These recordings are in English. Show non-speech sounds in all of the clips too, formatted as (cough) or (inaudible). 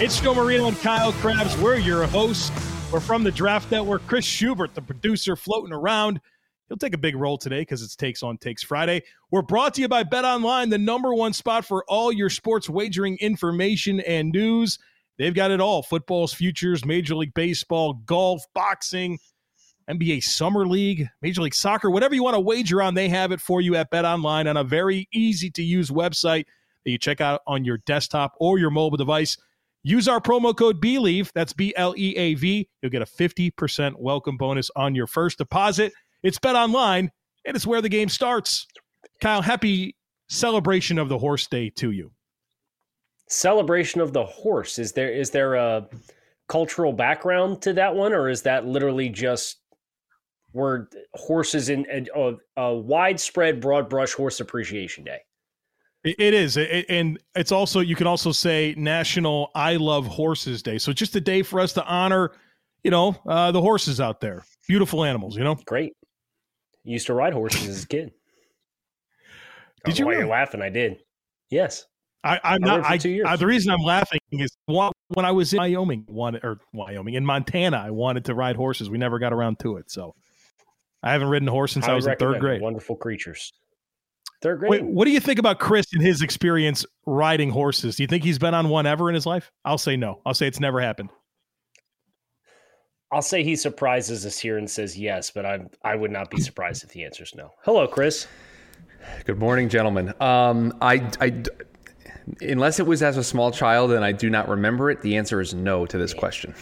It's Joe Marino and Kyle Crabbs. We're your hosts. We're from the Draft Network. Chris Schubert, the producer, floating around. He'll take a big role today because it's Takes on Takes Friday. We're brought to you by Bet Online, the number one spot for all your sports wagering information and news. They've got it all football's futures, Major League Baseball, golf, boxing, NBA Summer League, Major League Soccer, whatever you want to wager on, they have it for you at Bet Online on a very easy to use website that you check out on your desktop or your mobile device. Use our promo code BLEAV, that's B L E A V. You'll get a 50% welcome bonus on your first deposit. It's Bet Online, and it's where the game starts. Kyle, happy celebration of the horse day to you. Celebration of the horse. Is there is there a cultural background to that one, or is that literally just where horses in a, a widespread broad brush horse appreciation day? It is, and it's also you can also say National I Love Horses Day. So just a day for us to honor, you know, uh, the horses out there, beautiful animals. You know, great. Used to ride horses as a kid. (laughs) Did you? Why are you laughing? I did. Yes. I, I'm not. I, I, the reason I'm laughing is when I was in Wyoming, wanted or Wyoming in Montana, I wanted to ride horses. We never got around to it, so I haven't ridden a horse since I, I was in third grade. Wonderful creatures. Third grade. Wait, what do you think about Chris and his experience riding horses? Do you think he's been on one ever in his life? I'll say no. I'll say it's never happened. I'll say he surprises us here and says yes, but I I would not be surprised if the answer is no. Hello, Chris. Good morning, gentlemen. Um, I, I, unless it was as a small child and I do not remember it, the answer is no to this question.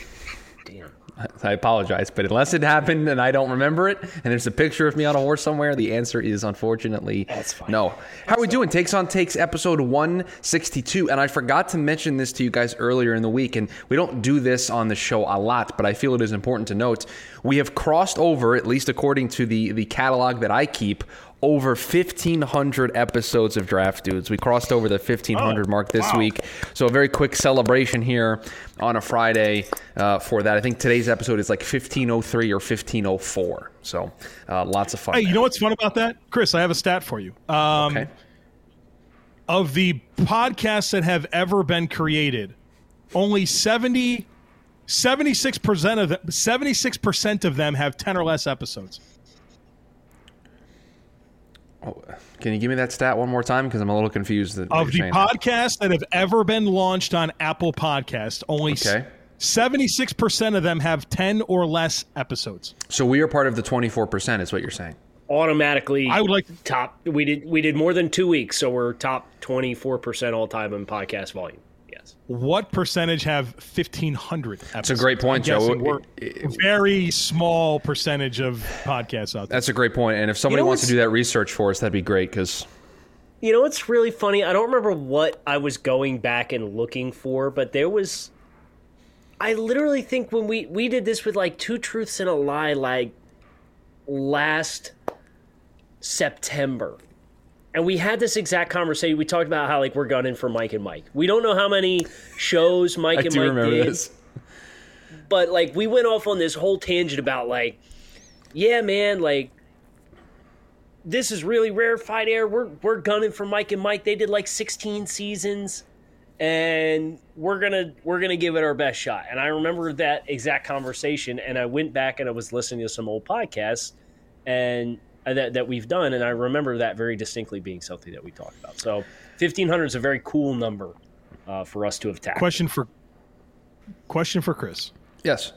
I apologize, but unless it happened and I don't remember it, and there's a picture of me on a horse somewhere, the answer is unfortunately no. How That's are we doing? Takes on Takes episode 162, and I forgot to mention this to you guys earlier in the week, and we don't do this on the show a lot, but I feel it is important to note. We have crossed over, at least according to the the catalog that I keep, over 1,500 episodes of Draft Dudes. We crossed over the 1,500 oh, mark this wow. week. So, a very quick celebration here on a Friday uh, for that. I think today's episode is like 1503 or 1504. So, uh, lots of fun. Hey, there. you know what's fun about that? Chris, I have a stat for you. Um, okay. Of the podcasts that have ever been created, only 70, 76% of them, 76% of them have 10 or less episodes. Can you give me that stat one more time? Because I'm a little confused. Of the podcasts that have ever been launched on Apple Podcast, only okay. 76% of them have 10 or less episodes. So we are part of the 24%, is what you're saying. Automatically, I would like to, top. We did we did more than two weeks, so we're top 24% all time in podcast volume. What percentage have 1,500 episodes? That's a great point, Joe. We're very small percentage of podcasts out there. That's a great point. And if somebody you know wants to do that research for us, that'd be great because. You know what's really funny? I don't remember what I was going back and looking for, but there was. I literally think when we we did this with like two truths and a lie, like last September, and we had this exact conversation. We talked about how like we're gunning for Mike and Mike. We don't know how many shows (laughs) Mike and Mike did, this. but like we went off on this whole tangent about like, yeah, man, like this is really rarefied air. We're we're gunning for Mike and Mike. They did like 16 seasons, and we're gonna we're gonna give it our best shot. And I remember that exact conversation, and I went back and I was listening to some old podcasts, and that, that we've done. And I remember that very distinctly being something that we talked about. So 1500 is a very cool number uh, for us to have tackled. Question for question for Chris. Yes.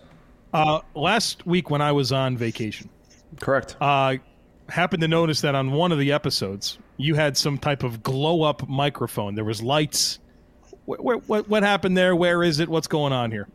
Uh, last week when I was on vacation, correct. Uh, happened to notice that on one of the episodes you had some type of glow up microphone. There was lights. What, what, what happened there? Where is it? What's going on here?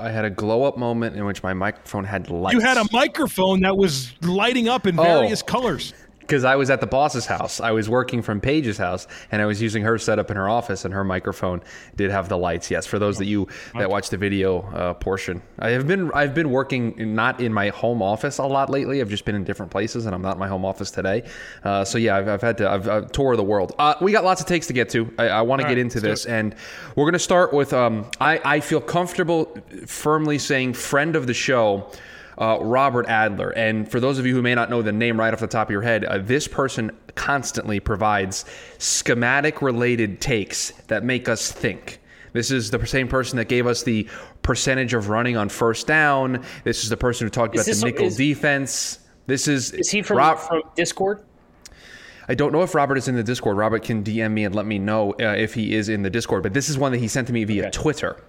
I had a glow up moment in which my microphone had lights. You had a microphone that was lighting up in oh. various oh, colors. Because I was at the boss's house. I was working from Paige's house, and I was using her setup in her office, and her microphone did have the lights. Yes, for those that you that watch the video uh, portion, I have been I've been working not in my home office a lot lately. I've just been in different places, and I'm not in my home office today. Uh, so yeah, I've, I've, had to I've, I've tour the world. Uh, we got lots of takes to get to. I, I want to get right, into this, and we're going to start with. Um, I I feel comfortable firmly saying friend of the show uh, Robert Adler. And for those of you who may not know the name right off the top of your head, uh, this person constantly provides schematic related takes that make us think. This is the same person that gave us the percentage of running on first down. This is the person who talked is about the nickel is, defense. This is is he from, Rob, from Discord? I don't know if Robert is in the Discord. Robert can DM me and let me know uh, if he is in the Discord. But this is one that he sent to me via okay. Twitter.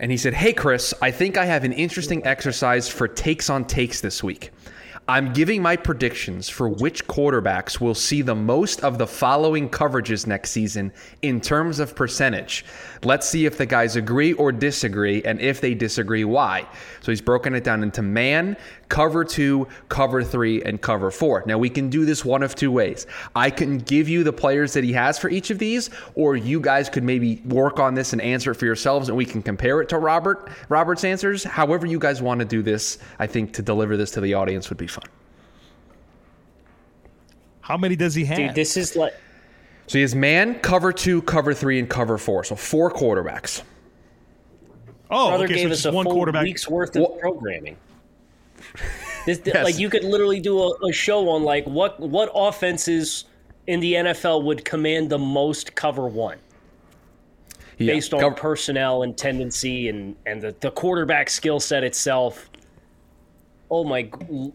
And he said, Hey, Chris, I think I have an interesting exercise for takes on takes this week. I'm giving my predictions for which quarterbacks will see the most of the following coverages next season in terms of percentage. Let's see if the guys agree or disagree, and if they disagree, why. So he's broken it down into man, cover two, cover three, and cover four. Now we can do this one of two ways. I can give you the players that he has for each of these, or you guys could maybe work on this and answer it for yourselves, and we can compare it to Robert Robert's answers. However, you guys want to do this, I think to deliver this to the audience would be fun. How many does he have? Dude, this is like. So he has man, cover two, cover three, and cover four. So four quarterbacks. Oh, Brother okay, gave so us a one full quarterback. week's worth of programming. This, (laughs) yes. Like you could literally do a, a, show on like what what offenses in the NFL would command the most cover one, yeah. based on cover- personnel and tendency and and the, the quarterback skill set itself. Oh my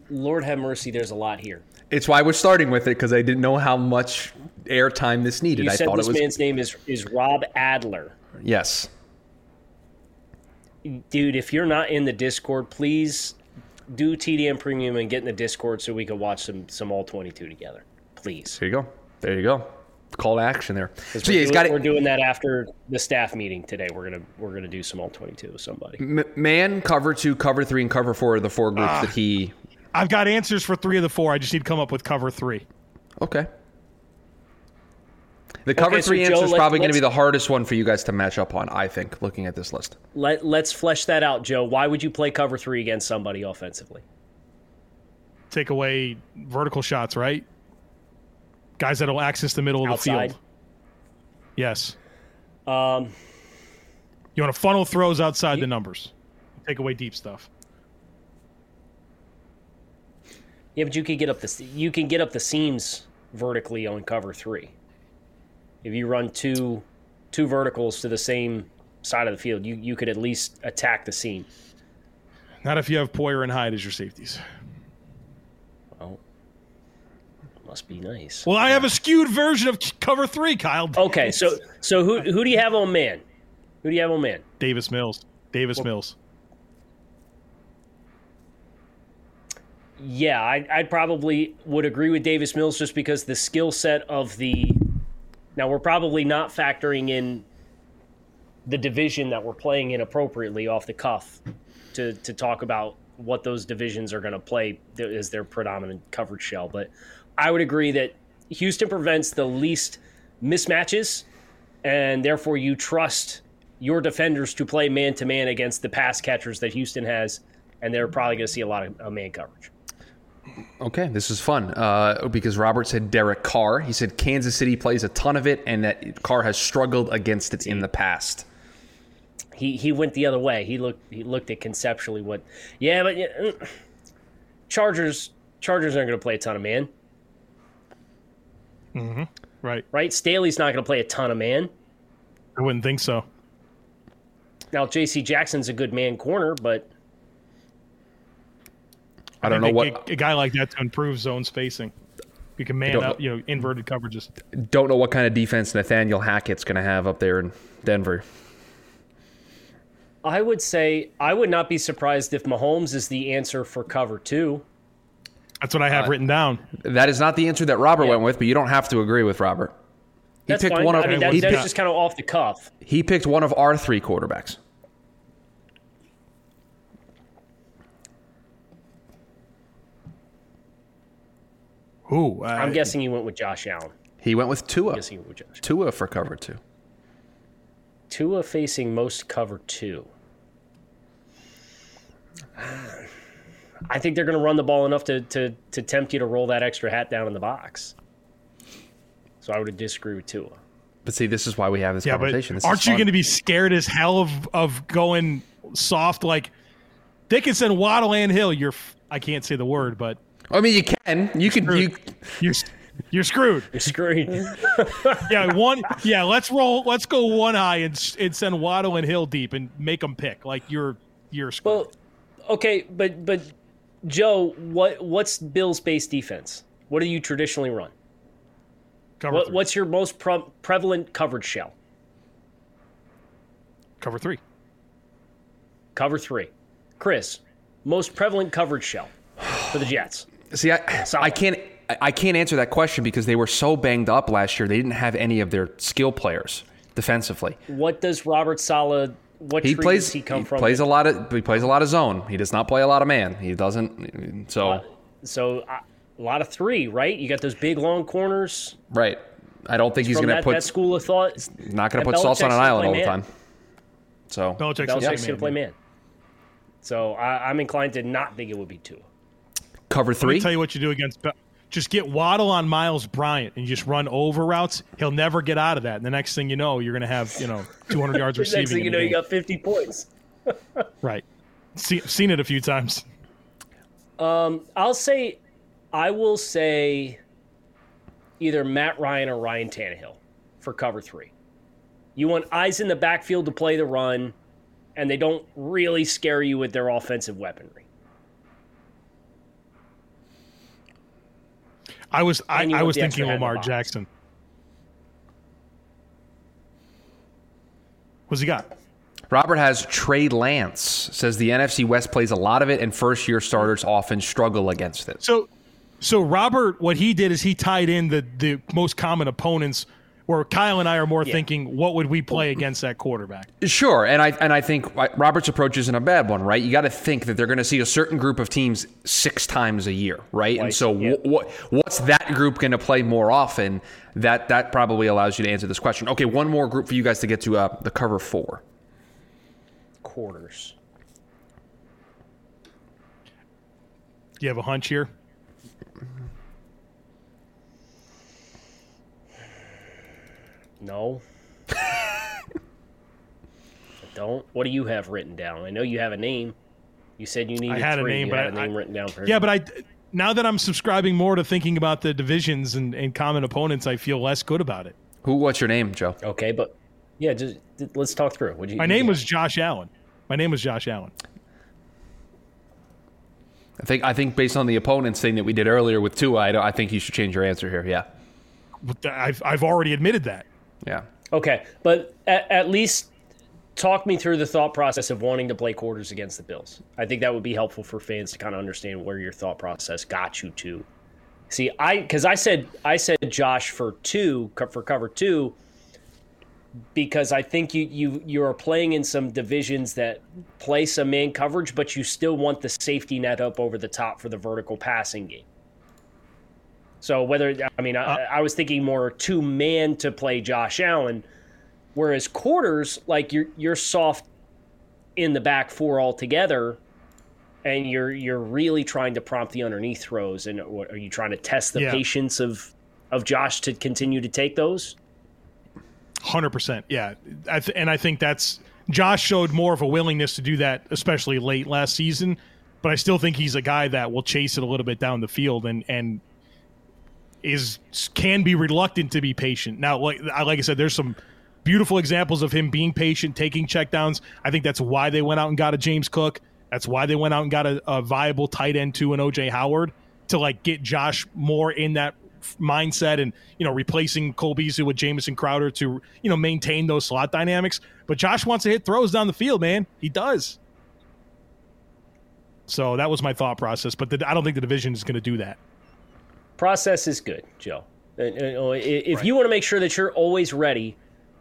Lord, have mercy! There's a lot here. It's why we're starting with it because I didn't know how much airtime this needed. You I said thought this it was man's name is is Rob Adler. Yes dude, if you're not in the Discord, please do TDN Premium and get in the Discord so we can watch some some all 22 together. Please. There you go. There you go. Call to action there. So yeah, doing, got we're doing that after the staff meeting today. We're gonna we're gonna do some all 22 with somebody. M- man, cover two, cover three, and cover four are the four groups uh, that he. I've got answers for three of the four. I just need to come up with cover three. Okay. The cover okay, three so answer is probably going to be the hardest one for you guys to match up on, I think, looking at this list. Let, let's flesh that out, Joe. Why would you play cover three against somebody offensively? Take away vertical shots, right? Guys that'll access the middle of the field. Yes. Um, you want to funnel throws outside the numbers. Take away deep stuff. Yeah, but you can get up the you can get up the seams vertically on cover three if you run two two verticals to the same side of the field, you, you could at least attack the seam. Not if you have Poyer and Hyde as your safeties. Well, must be nice. Well, I have a skewed version of cover three, Kyle. Okay, so so who who do you have on man? Who do you have on man? Davis Mills. Davis well, Mills. Yeah, I, I probably would agree with Davis Mills just because the skill set of the now we're probably not factoring in the division that we're playing in appropriately off the cuff to to talk about what those divisions are going to play as their predominant coverage shell. But I would agree that Houston prevents the least mismatches, and therefore you trust your defenders to play man to man against the pass catchers that Houston has, and they're probably going to see a lot of man coverage. Okay, this is fun uh, because Robert said Derek Carr. He said Kansas City plays a ton of it, and that Carr has struggled against it in the past. He he went the other way. He looked he looked at conceptually what. Yeah, but uh, Chargers Chargers aren't going to play a ton of man. Mm-hmm. Right. Right. Staley's not going to play a ton of man. I wouldn't think so. Now J.C. Jackson's a good man corner, but I don't know what a guy like that to improve zone spacing. You can man up, you know, inverted coverages. Don't know what kind of defense Nathaniel Hackett's going to have up there in Denver. I would say I would not be surprised if Mahomes is the answer for cover two. That's what I have uh, written down. That is not the answer that Robert yeah. went with, but you don't have to agree with Robert. He That's picked fine. one of. I mean, that, that's picked, just kind of off the cuff. He picked one of our three quarterbacks. Who? Uh, I'm guessing he went with Josh Allen. He went with Tua. I'm guessing with Josh. Tua for cover two. Tua facing most cover two. I think they're going to run the ball enough to, to, to tempt you to roll that extra hat down in the box. So I would disagree with Tua. But see, this is why we have this yeah, conversation. But this aren't you going to be scared as hell of, of going soft like Dickinson, Waddle, and Hill? You're I can't say the word, but I mean, you can. You can. You, you're you're screwed. You're screwed. (laughs) yeah, one. Yeah, let's roll. Let's go one high and, and send Waddle and Hill deep and make them pick. Like you're you're screwed. Well, okay, but but Joe, what what's Bill's base defense? What do you traditionally run? Cover What, what's your most pre- prevalent coverage shell? Cover three. Cover three. Chris, most prevalent coverage shell for the Jets. See, I, I can't. I can't answer that question because they were so banged up last year. They didn't have any of their skill players defensively. What does Robert Saleh? What he plays? Does he come he from? Plays a lot of. He plays a lot of zone. He does not play a lot of man. He doesn't. So. Uh, so uh, a lot of three, right? You got those big long corners. Right. I don't think he's going to put that school of thought. He's not going to put sauce on an island all the time. So Belichick's, Belichick's going to play man. So I, am inclined to not think it would be two. Cover three. Let me tell you what you do against. Just get Waddle on Myles Bryant and just run over routes. He'll never get out of that. And the next thing you know, you're going to have you know (laughs) 200 yards receiving. next thing you know, you got 50 points. (laughs) right. See, seen it a few times. Um, I'll say, I will say, either Matt Ryan or Ryan Tannehill for cover three. You want eyes in the backfield to play the run, and they don't really scare you with their offensive weaponry. I was I, I was thinking Lamar Jackson. What's he got? Robert has Trey Lance. Says the NFC West plays a lot of it, and first year starters often struggle against it. So, so Robert, what he did is he tied in the the most common opponents where Kyle and I are more yeah. thinking, what would we play against that quarterback? Sure, and I and I think Robert's approach isn't a bad one, right? You got to think that they're going to see a certain group of teams six times a year, right? and so, yeah. what what's that group going to play more often? That that probably allows you to answer this question. Okay, one more group for you guys to get to uh, the cover four. Quarters. Do you have a hunch here? No. I don't. What do you have written down? I know you have a name. You said you needed. I had three. a name, you but had I, a name written down. For yeah, but I now that I'm subscribing more to thinking about the divisions and, and common opponents, I feel less good about it. Who? What's your name, Joe? Okay, but yeah, just let's talk through. What'd you? My name was Josh Allen. My name was Josh Allen. I think I think based on the opponents thing that we did earlier with Tua, I, I think you should change your answer here. Yeah, I've I've already admitted that. Yeah. Okay, but at, at, least talk me through the thought process of wanting to play quarters against the Bills. I think that would be helpful for fans to kind of understand where your thought process got you to. See, I because I said I said Josh for two for cover two because I think you you you are playing in some divisions that play some man coverage, but you still want the safety net up over the top for the vertical passing game. So whether I mean, I, uh, I was thinking more two man to play Josh Allen, whereas quarters like you're you're soft in the back four altogether, and you're you're really trying to prompt the underneath throws, and are you trying to test the yeah. patience of of Josh to continue to take those? Hundred percent, yeah, I th- and I think that's Josh showed more of a willingness to do that, especially late last season. But I still think he's a guy that will chase it a little bit down the field and and is can be reluctant to be patient. Now, like like I said, there's some beautiful examples of him being patient, taking checkdowns. I think that's why they went out and got a James Cook. That's why they went out and got a, a viable tight end to an OJ Howard to like get Josh more in that mindset and you know replacing Cole Beasley with Jamison Crowder to you know maintain those slot dynamics. But Josh wants to hit throws down the field, man. He does. So that was my thought process, but the, I don't think the division is going to do that. Process is good, Joe. Uh, uh, if you want to make sure that you're always ready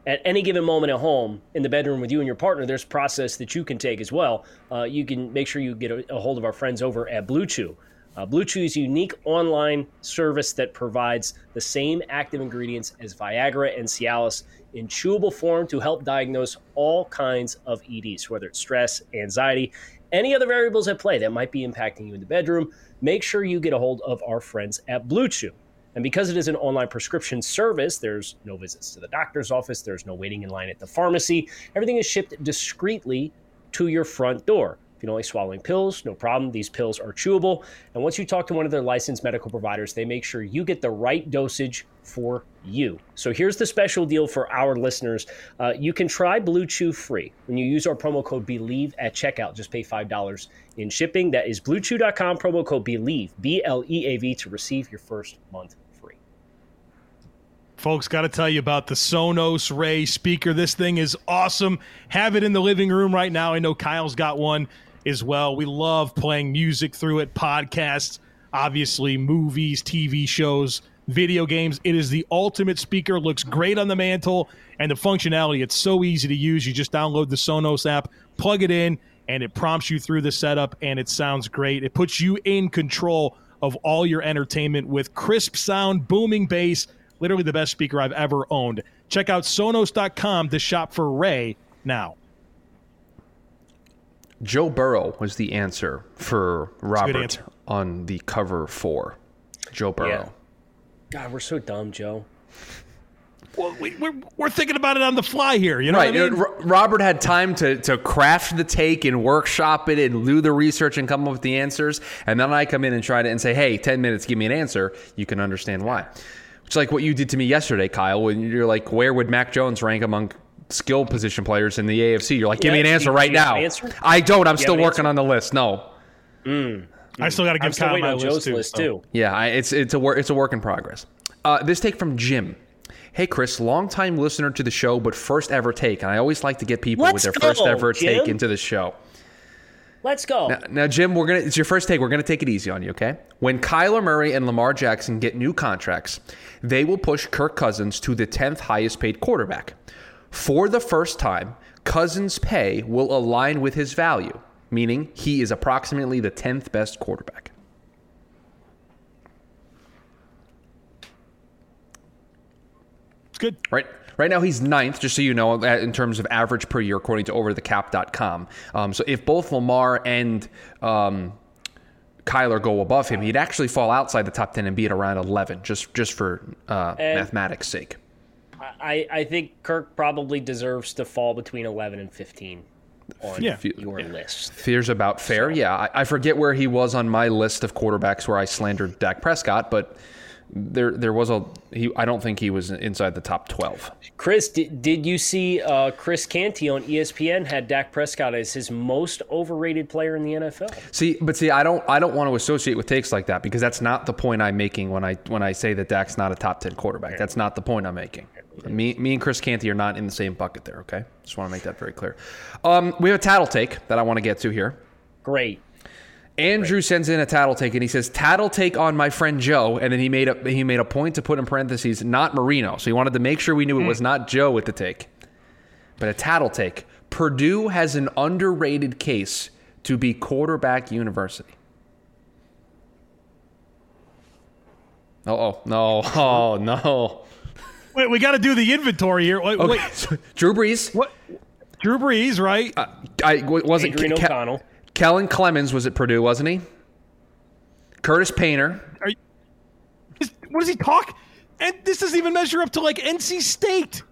at any given moment at home in the bedroom with you and your partner, there's process that you can take as well. Uh, you can make sure you get a, a, hold of our friends over at Blue Chew. Uh, Blue Chew's unique online service that provides the same active ingredients as Viagra and Cialis in chewable form to help diagnose all kinds of EDs, whether it's stress, anxiety, any other variables at play that might be impacting you in the bedroom. Make sure you get a hold of our friends at Blue Chew. And because it is an online prescription service, there's no visits to the doctor's office, there's no waiting in line at the pharmacy. Everything is shipped discreetly to your front door. You don't swallowing pills, no problem. These pills are chewable. And once you talk to one of their licensed medical providers, they make sure you get the right dosage for you. So here's the special deal for our listeners. Uh, you can try Blue Chew free when you use our promo code BELIEVE at checkout. Just pay $5 in shipping. That is bluechew.com, promo code BELIEVE, B L E A V, to receive your first month free. Folks, got to tell you about the Sonos Ray speaker. This thing is awesome. Have it in the living room right now. I know Kyle's got one as well. We love playing music through it, podcasts, obviously, movies, TV shows, video games. It is the ultimate speaker, looks great on the mantle, and the functionality, it's so easy to use. You just download the Sonos app, plug it in, and it prompts you through the setup, and it sounds great. It puts you in control of all your entertainment with crisp sound, booming bass, literally the best speaker I've ever owned. Check out Sonos.com to shop for Ray now. Joe Burrow was the answer for Robert answer. on the cover for Joe Burrow. Yeah. God, we're so dumb, Joe. Well, we, are we're thinking about it on the fly here. You know right. I mean? Robert had time to, to craft the take and workshop it and do the research and come up with the answers. And then I come in and try to and say, hey, 10 minutes, give me an answer. You can understand why. It's like what you did to me yesterday, Kyle, when you're like, where would Mac Jones rank among skill position players in the AFC. You're like, give yeah, me an answer right now. Answer? I don't. I'm still working answer? on the list. No. Mm. I still got to give I'm Kyle my list Joe's too. list too. Yeah, I, it's it's a work it's a work in progress. Uh, this take from Jim. Hey Chris, longtime listener to the show, but first ever take, and I always like to get people Let's with their go, first ever Jim. take into the show. Let's go. Now, now, Jim, we're gonna. It's your first take. We're gonna take it easy on you, okay? When Kyler Murray and Lamar Jackson get new contracts, they will push Kirk Cousins to the tenth highest paid quarterback. For the first time, Cousins' pay will align with his value, meaning he is approximately the 10th best quarterback. It's good. Right. Right now, he's ninth, just so you know, in terms of average per year, according to overthecap.com. Um, so if both Lamar and um, Kyler go above him, he'd actually fall outside the top 10 and be at around 11, just, just for uh, mathematics' sake. I, I think Kirk probably deserves to fall between 11 and 15 on yeah. your yeah. list. Fears about fair. So. Yeah, I, I, forget where he was on my list of quarterbacks where I slandered Dak Prescott, but there there was a he. I don't think he was inside the top twelve. Chris, did, did you see uh, Chris Canty on ESPN had Dak Prescott as his most overrated player in the NFL? See, but see, I don't I don't want to associate with takes like that because that's not the point I'm making when I when I say that Dak's not a top ten quarterback. That's not the point I'm making. Me, me and Chris Canty are not in the same bucket there. Okay, just want to make that very clear. Um, we have a tattle take that I want to get to here. Great. Andrew sends in a tattle take and he says tattle take on my friend Joe, and then he made a he made a point to put in parentheses not Marino, so he wanted to make sure we knew it was hmm. not Joe with the take, but a tattle take. Purdue has an underrated case to be quarterback university. (laughs) Oh no! Oh no! Wait, we got to do the inventory here. Wait, okay. wait. (laughs) Drew Brees. What? Drew Brees, right? Uh, I wasn't Adrian Ke- O'Connell. Kellen Clemens was at Purdue, wasn't he? Curtis Painter. Are you, is, what does he talk? And this doesn't even measure up to like NC State.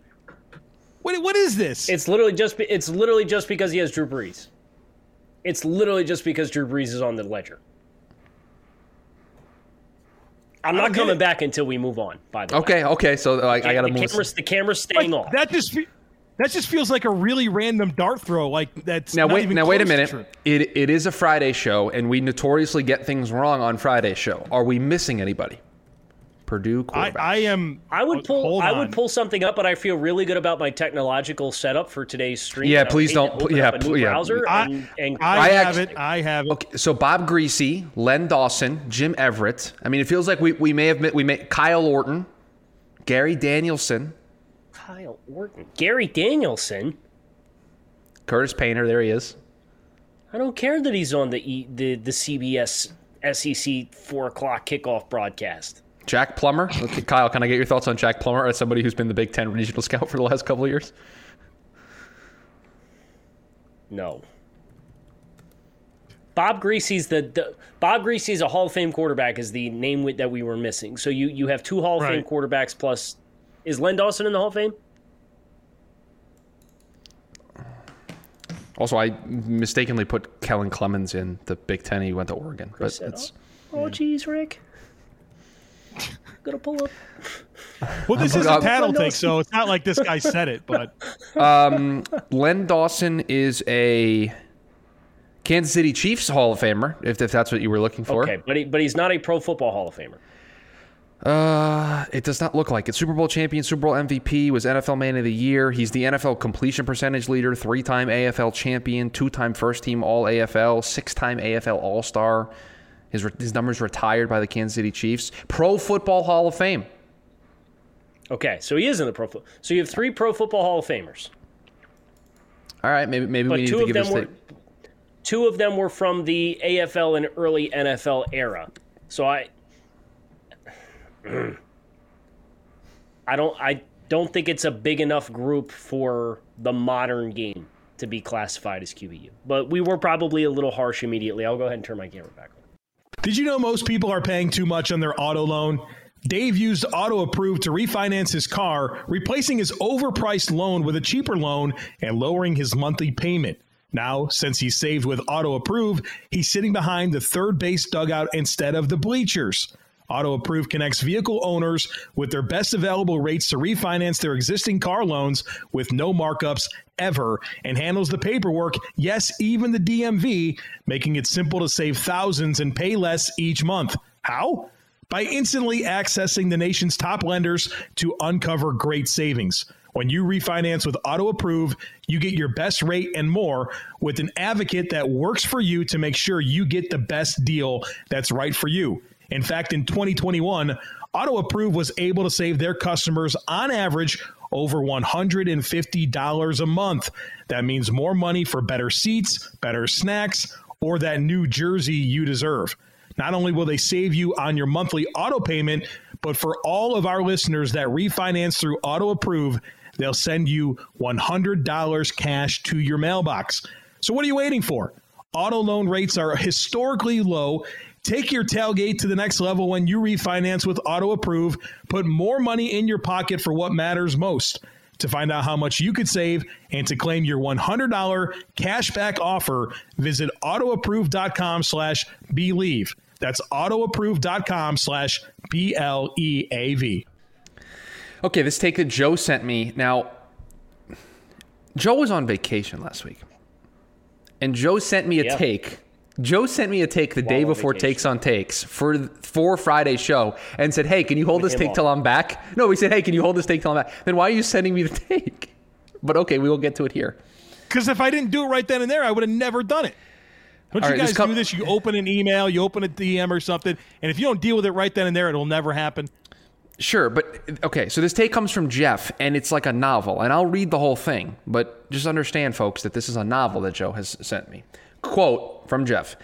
What what is this? It's literally just it's literally just because he has Drew Brees. It's literally just because Drew Brees is on the ledger. I'm not coming back until we move on. By the okay, way. Okay, okay. So uh, I, I got to move. Cameras, the camera's staying like, off. That just that just feels like a really random dart throw. Like that's now wait now wait a minute. It it is a Friday show, and we notoriously get things wrong on Friday show. Are we missing anybody? Purdue quarterback. I, I, am. I would pull. I would pull something up, but I feel really good about my technological setup for today's stream. Yeah, please don't. Yeah, pl- yeah. Browser I, and, and I, I have it. I have it. Okay, so Bob Griese, Len Dawson, Jim Everett. I mean, it feels like we, we may have met, we may Kyle Orton, Gary Danielson, Kyle Orton. Gary Danielson. Curtis Painter, there he is. I don't care that he's on the e, the the CBS SEC four o'clock kickoff broadcast. Jack Plummer, okay, Kyle. Can I get your thoughts on Jack Plummer as somebody who's been the Big Ten regional scout for the last couple of years? No. Bob Griese's the, the Bob Greasy's a Hall of Fame quarterback is the name that we were missing. So you you have two Hall of right. Fame quarterbacks plus is Len Dawson in the Hall of Fame? Also, I mistakenly put Kellen Clemens in the Big Ten. He went to Oregon, Chris but it's. Oh, jeez, Rick. (laughs) Gonna pull up. Well, this is a panel thing, so it's not like this guy said it, but. (laughs) Um, Len Dawson is a Kansas City Chiefs Hall of Famer, if, if that's what you were looking for. Okay, but he, but he's not a Pro Football Hall of Famer. Uh, it does not look like it. Super Bowl champion, Super Bowl MVP, was NFL Man of the Year. He's the NFL completion percentage leader, three-time AFL champion, two-time first-team All AFL, six-time AFL All Star. His his numbers retired by the Kansas City Chiefs. Pro Football Hall of Fame. Okay, so he is in the Pro. So you have three Pro Football Hall of Famers. All right, maybe maybe but we need to give this. Were, two of them were from the AFL and early NFL era. So I (clears throat) I don't I don't think it's a big enough group for the modern game to be classified as QBU. But we were probably a little harsh immediately. I'll go ahead and turn my camera back on. Did you know most people are paying too much on their auto loan? Dave used Auto Approve to refinance his car, replacing his overpriced loan with a cheaper loan and lowering his monthly payment. Now, since he's saved with Auto Approve, he's sitting behind the third base dugout instead of the bleachers. Auto Approve connects vehicle owners with their best available rates to refinance their existing car loans with no markups ever and handles the paperwork, yes, even the DMV, making it simple to save thousands and pay less each month. How? By instantly accessing the nation's top lenders to uncover great savings. When you refinance with Auto Approve, you get your best rate and more with an advocate that works for you to make sure you get the best deal that's right for you. In fact, in 2021, Auto Approve was able to save their customers on average over $150 a month. That means more money for better seats, better snacks, or that new jersey you deserve. Not only will they save you on your monthly auto payment, but for all of our listeners that refinance through Auto Approve, they'll send you $100 cash to your mailbox. So what are you waiting for? Auto loan rates are historically low Take your tailgate to the next level when you refinance with Auto Approve. Put more money in your pocket for what matters most. To find out how much you could save and to claim your $100 cashback offer, visit autoapprove.com slash believe. That's autoapprove.com slash B L E A V. Okay, this take that Joe sent me. Now, Joe was on vacation last week. And Joe sent me a yep. take Joe sent me a take the While day before vacation. Takes on Takes for for Friday's show and said, "Hey, can you hold this take on. till I'm back?" No, we said, "Hey, can you hold this take till I'm back?" Then why are you sending me the (laughs) take? But okay, we will get to it here. Because if I didn't do it right then and there, I would have never done it. Don't All you right, guys com- do this? You (laughs) open an email, you open a DM or something, and if you don't deal with it right then and there, it'll never happen. Sure, but okay, so this take comes from Jeff, and it's like a novel, and I'll read the whole thing, but just understand, folks, that this is a novel that Joe has sent me. Quote from Jeff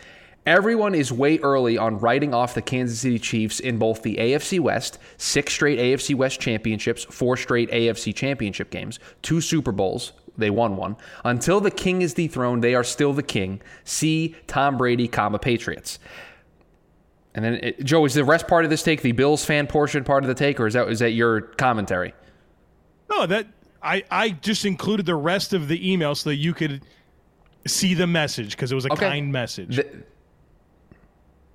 Everyone is way early on writing off the Kansas City Chiefs in both the AFC West, six straight AFC West championships, four straight AFC championship games, two Super Bowls. They won one. Until the king is dethroned, they are still the king. See Tom Brady, comma Patriots. And then, it, Joe, is the rest part of this take the Bills fan portion part of the take, or is that is that your commentary? No, that I I just included the rest of the email so that you could see the message because it was a okay. kind message. The,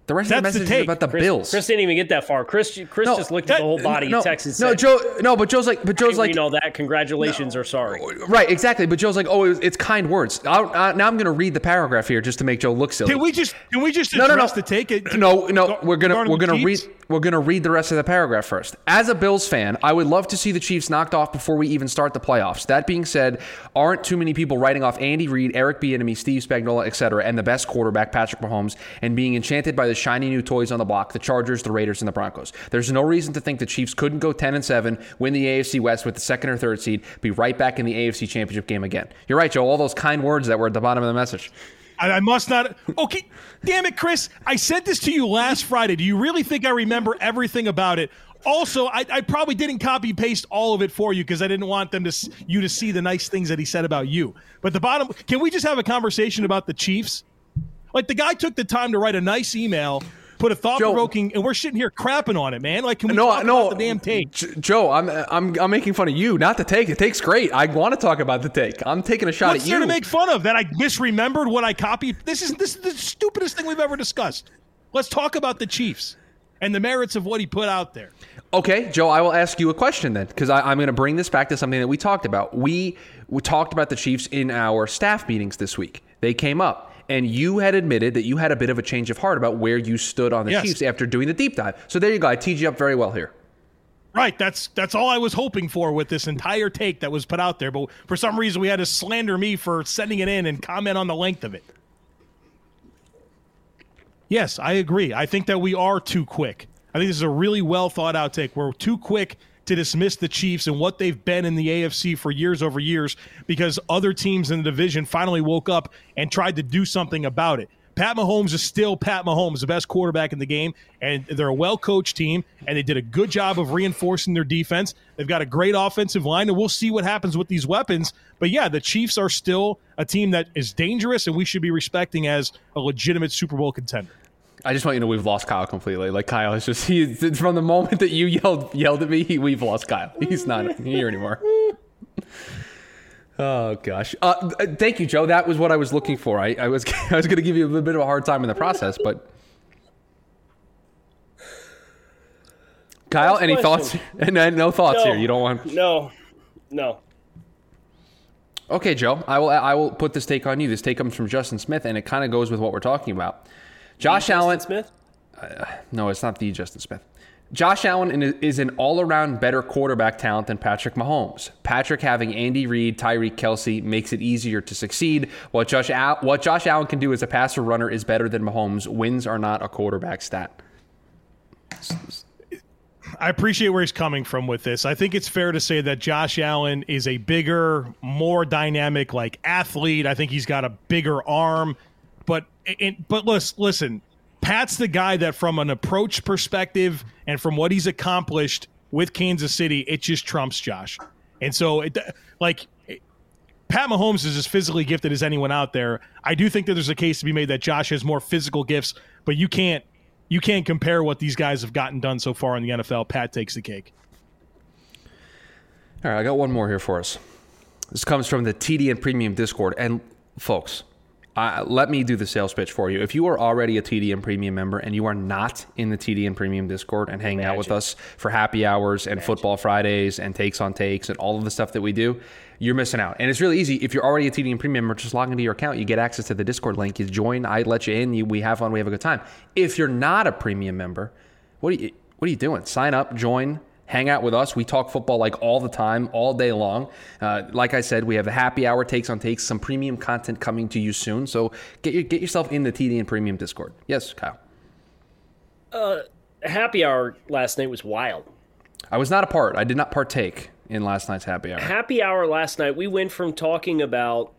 the rest That's of the message the is about the Chris, Bills. Chris didn't even get that far. Chris, Chris no, just looked that, at the whole body no, of Texas. No, said, Joe. No, but Joe's like, but Joe's like, you know that. Congratulations no, or sorry. Right, exactly. But Joe's like, oh, it's kind words. I'll, uh, now I'm going to read the paragraph here just to make Joe look silly. Can we just can we just no, no, no. the take it? No, no. We're gonna we're gonna read we're going to read the rest of the paragraph first. As a Bills fan, I would love to see the Chiefs knocked off before we even start the playoffs. That being said, aren't too many people writing off Andy Reid, Eric Bieniemy, Steve Spagnuolo, etc., and the best quarterback Patrick Mahomes, and being enchanted by the shiny new toys on the block, the Chargers, the Raiders, and the Broncos. There's no reason to think the Chiefs couldn't go 10 and 7, win the AFC West with the second or third seed, be right back in the AFC Championship game again. You're right, Joe. All those kind words that were at the bottom of the message. I, I must not. Okay, damn it, Chris. I said this to you last Friday. Do you really think I remember everything about it? Also, I, I probably didn't copy paste all of it for you because I didn't want them to you to see the nice things that he said about you. But the bottom, can we just have a conversation about the Chiefs? Like the guy took the time to write a nice email put a thought provoking, and we're sitting here crapping on it, man. Like, can we no, talk no, about the damn take? Joe, I'm I'm I'm making fun of you, not the take. The take's great. I want to talk about the take. I'm taking a shot What's at you. to make fun of that I misremembered what I copied. This is this is the stupidest thing we've ever discussed. Let's talk about the Chiefs and the merits of what he put out there. Okay, Joe, I will ask you a question then, because I'm going to bring this back to something that we talked about. We we talked about the Chiefs in our staff meetings this week. They came up and you had admitted that you had a bit of a change of heart about where you stood on the yes. Chiefs after doing the deep dive. So there you go. I teed you up very well here. Right, that's that's all I was hoping for with this entire take that was put out there. But for some reason, we had to slander me for sending it in and comment on the length of it. Yes, I agree. I think that we are too quick. I think this is a really well thought out take. We're too quick to dismiss the Chiefs and what they've been in the AFC for years over years because other teams in the division finally woke up and tried to do something about it. Pat Mahomes is still Pat Mahomes, the best quarterback in the game, and they're a well coached team, and they did a good job of reinforcing their defense. They've got a great offensive line, and we'll see what happens with these weapons. But yeah, the Chiefs are still a team that is dangerous, and we should be respecting as a legitimate Super Bowl contender. I just want you to know we've lost Kyle completely. Like Kyle is just he from the moment that you yelled yelled at me, he, we've lost Kyle. He's not here anymore. Oh gosh! Uh, thank you, Joe. That was what I was looking for. I, I was (laughs) I was going to give you a bit of a hard time in the process, but Kyle, any question. thoughts? (laughs) And no thoughts no, here. You don't want no, no. Okay, Joe. I will I will put this take on you. This take comes from Justin Smith, and it kind of goes with what we're talking about. Josh Allen Smith? Uh, no, it's not the Justin Smith. Josh Allen is an all around better quarterback talent than Patrick Mahomes. Patrick having Andy Reid, Tyreek Kelce makes it easier to succeed. What Josh, Al- what Josh Allen can do as a passer runner is better than Mahomes. Wins are not a quarterback stat. I appreciate where he's coming from with this. I think it's fair to say that Josh Allen is a bigger, more dynamic like athlete. I think he's got a bigger arm. But but listen, listen, Pat's the guy that from an approach perspective and from what he's accomplished with Kansas City, it just trumps Josh. And so, it, like, Pat Mahomes is as physically gifted as anyone out there. I do think that there's a case to be made that Josh has more physical gifts, but you can't you can't compare what these guys have gotten done so far in the NFL. Pat takes the cake. All right, I got one more here for us. This comes from the TDN Premium Discord, and folks, uh, let me do the sales pitch for you. If you are already a TDN Premium member and you are not in the TDN Premium Discord and hanging Imagine. out with us for happy hours and Imagine. football Fridays and takes on takes and all of the stuff that we do, you're missing out. And it's really easy. If you're already a TDN Premium member, just log into your account. You get access to the Discord link. You join. I let you in. You, we have fun. We have a good time. If you're not a premium member, what are you what are you doing? Sign up, join hang out with us. We talk football like all the time, all day long. Uh, like I said, we have a happy hour takes on takes, some premium content coming to you soon. So get your, get yourself in the TDN Premium Discord. Yes, Kyle. Uh, happy hour last night was wild. I was not a part. I did not partake in last night's happy hour. Happy hour last night. We went from talking about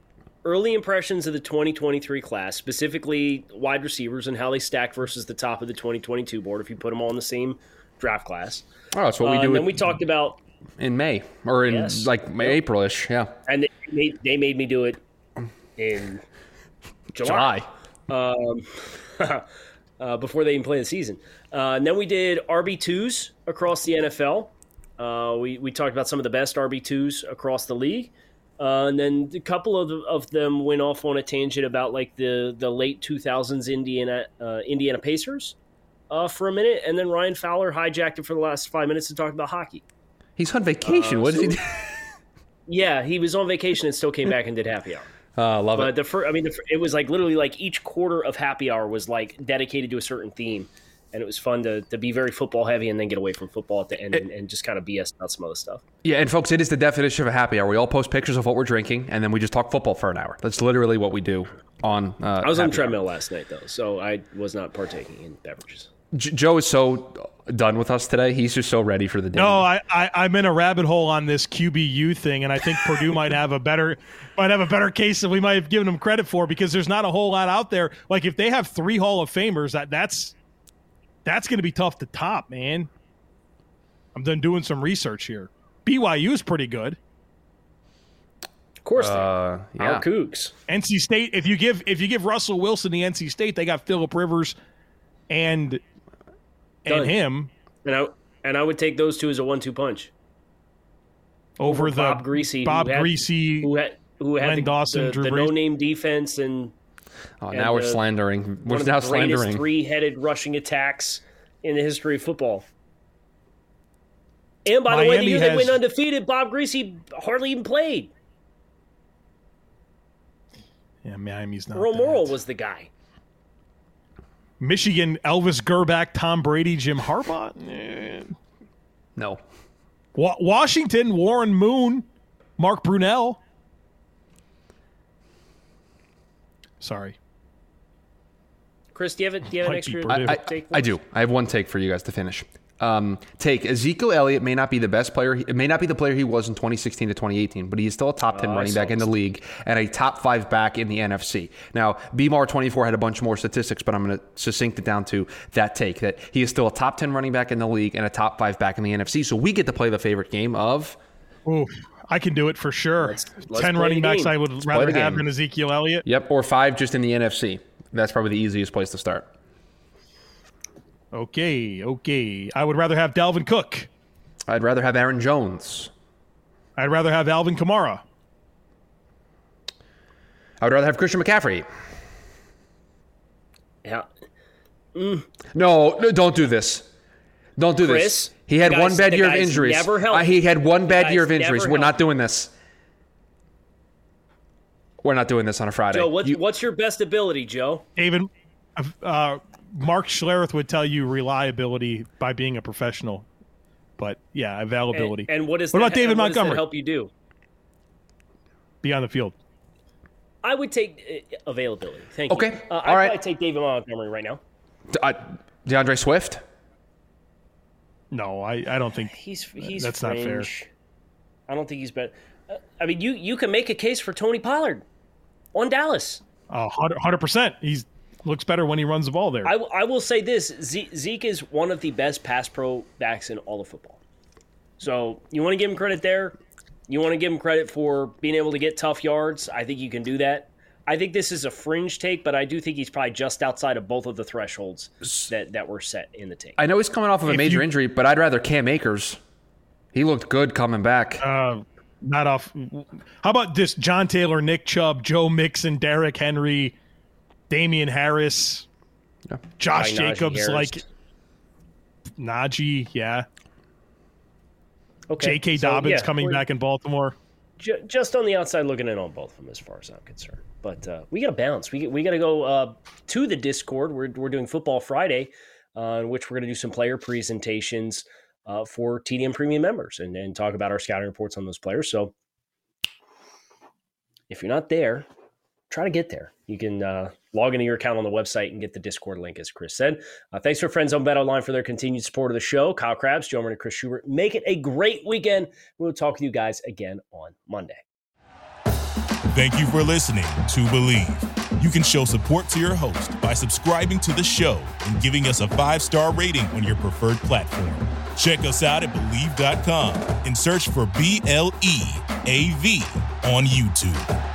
early impressions of the 2023 class, specifically wide receivers and how they stack versus the top of the 2022 board. If you put them all in the same draft class. Oh, that's what we uh, do. and then we talked about in May or in yes. like May, yep. Aprilish, yeah. And they made, they made me do it in July, July. Um, (laughs) uh, before they even play the season. Uh, and then we did RB twos across the NFL. Uh, we we talked about some of the best RB twos across the league. Uh, and then a couple of, of them went off on a tangent about like the, the late 2000s Indiana uh, Indiana Pacers uh, for a minute, and then Ryan Fowler hijacked it for the last five minutes to talk about hockey. He's on vacation. Uh, what so, did he do? (laughs) yeah, he was on vacation and still came back and did happy hour. Uh, (laughs) love but it. The first, I mean, the, it was like literally like each quarter of happy hour was like dedicated to a certain theme, and it was fun to, to be very football heavy and then get away from football at the end it, and, and, just kind of BS about some other stuff. Yeah, and folks, it is the definition of a happy hour. We all post pictures of what we're drinking, and then we just talk football for an hour. That's literally what we do on. Uh, I was on treadmill hour. last night though, so I was not partaking in beverages. J- Joe is so done with us today. He's just so ready for the day. No, I, I am in a rabbit hole on this QBU thing, and I think Purdue might have a better (laughs) might have a better case than we might have given them credit for because there's not a whole lot out there. Like if they have three Hall of Famers, that that's that's going to be tough to top, man. I'm done doing some research here. BYU is pretty good. Of course, uh, yeah. our Cougs. NC State. If you give if you give Russell Wilson the NC State, they got Philip Rivers and Done. and him. And I and I would take those two as a one-two punch. Over, over the Bob Griese, Bob who had, Griese, who had who had the, Dawson, the, the no-name defense, and oh, now we're slandering. We're one now slandering three-headed rushing attacks in the history of football. And by Miami the way, the year has, they went undefeated, Bob Griese hardly even played. Yeah, Miami's not. Earl Morrall was the guy. Michigan, Elvis Grbac, Tom Brady, Jim Harbaugh. Eh. No. Wa- Washington, Warren Moon, Mark Brunell. Sorry. Chris, do you have, a, do you have an extra I, I, I do. I have one take for you guys to finish um, take. Ezekiel Elliott may not be the best player. It may not be the player he was in 2016 to 2018, but he's still a top 10 oh, running back in the league and a top five back in the NFC. Now, BMAR24 had a bunch more statistics, but I'm going to succinct it down to that take that he is still a top 10 running back in the league and a top five back in the NFC. So we get to play the favorite game of. Ooh, I can do it for sure. Let's, let's 10 running backs I would let's rather have than Ezekiel Elliott. Yep, or five just in the NFC. That's probably the easiest place to start. Okay, okay. I would rather have Dalvin Cook. I'd rather have Aaron Jones. I'd rather have Alvin Kamara. I would rather have Christian McCaffrey. Yeah. Mm. No, no, don't do this. Don't do Chris, this. He had guys, one bad year of injuries. Never uh, he had one bad year of injuries. We're not doing this. We're not doing this on a Friday. Joe, what, you, what's your best ability, Joe? David, uh, Mark Schlereth would tell you reliability by being a professional, but yeah, availability. And, and what is what that, about David Montgomery? help you do? Be on the field. I would take uh, availability. Thank okay. you. Okay. Uh, I'd right. take David Montgomery right now. Uh, D'Andre Swift. No, I, I don't think he's he's that's fringe. not fair. I don't think he's better. Uh, I mean, you you can make a case for Tony Pollard on Dallas. hundred percent. He's looks better when he runs the ball there. I, I will say this: Zeke is one of the best pass pro backs in all of football. So you want to give him credit there. You want to give him credit for being able to get tough yards. I think you can do that. I think this is a fringe take, but I do think he's probably just outside of both of the thresholds that, that were set in the take. I know he's coming off of a if major you, injury, but I'd rather Cam Akers. He looked good coming back. Uh, not off. How about this? John Taylor, Nick Chubb, Joe Mixon, Derrick Henry, Damien Harris, yeah. Josh Jacobs, like Najee, yeah. Okay. J.K. So, Dobbins yeah, coming back in Baltimore. J- just on the outside looking in on both of them, as far as I'm concerned. But uh, we got to bounce. We we got to go uh, to the Discord. We're we're doing Football Friday, uh, in which we're going to do some player presentations uh, for TDN Premium members and, and talk about our scouting reports on those players. So if you're not there, try to get there. You can uh, log into your account on the website and get the Discord link, as Chris said. Uh, thanks for friends on Bet Online for their continued support of the show. Kyle Crabbs, Joe and Chris Schubert. Make it a great weekend. We'll talk with you guys again on Monday. Thank you for listening to Bleav. You can show support to your host by subscribing to the show and giving us a five star rating on your preferred platform. Check us out at Bleav.com and search for B L E A V on YouTube.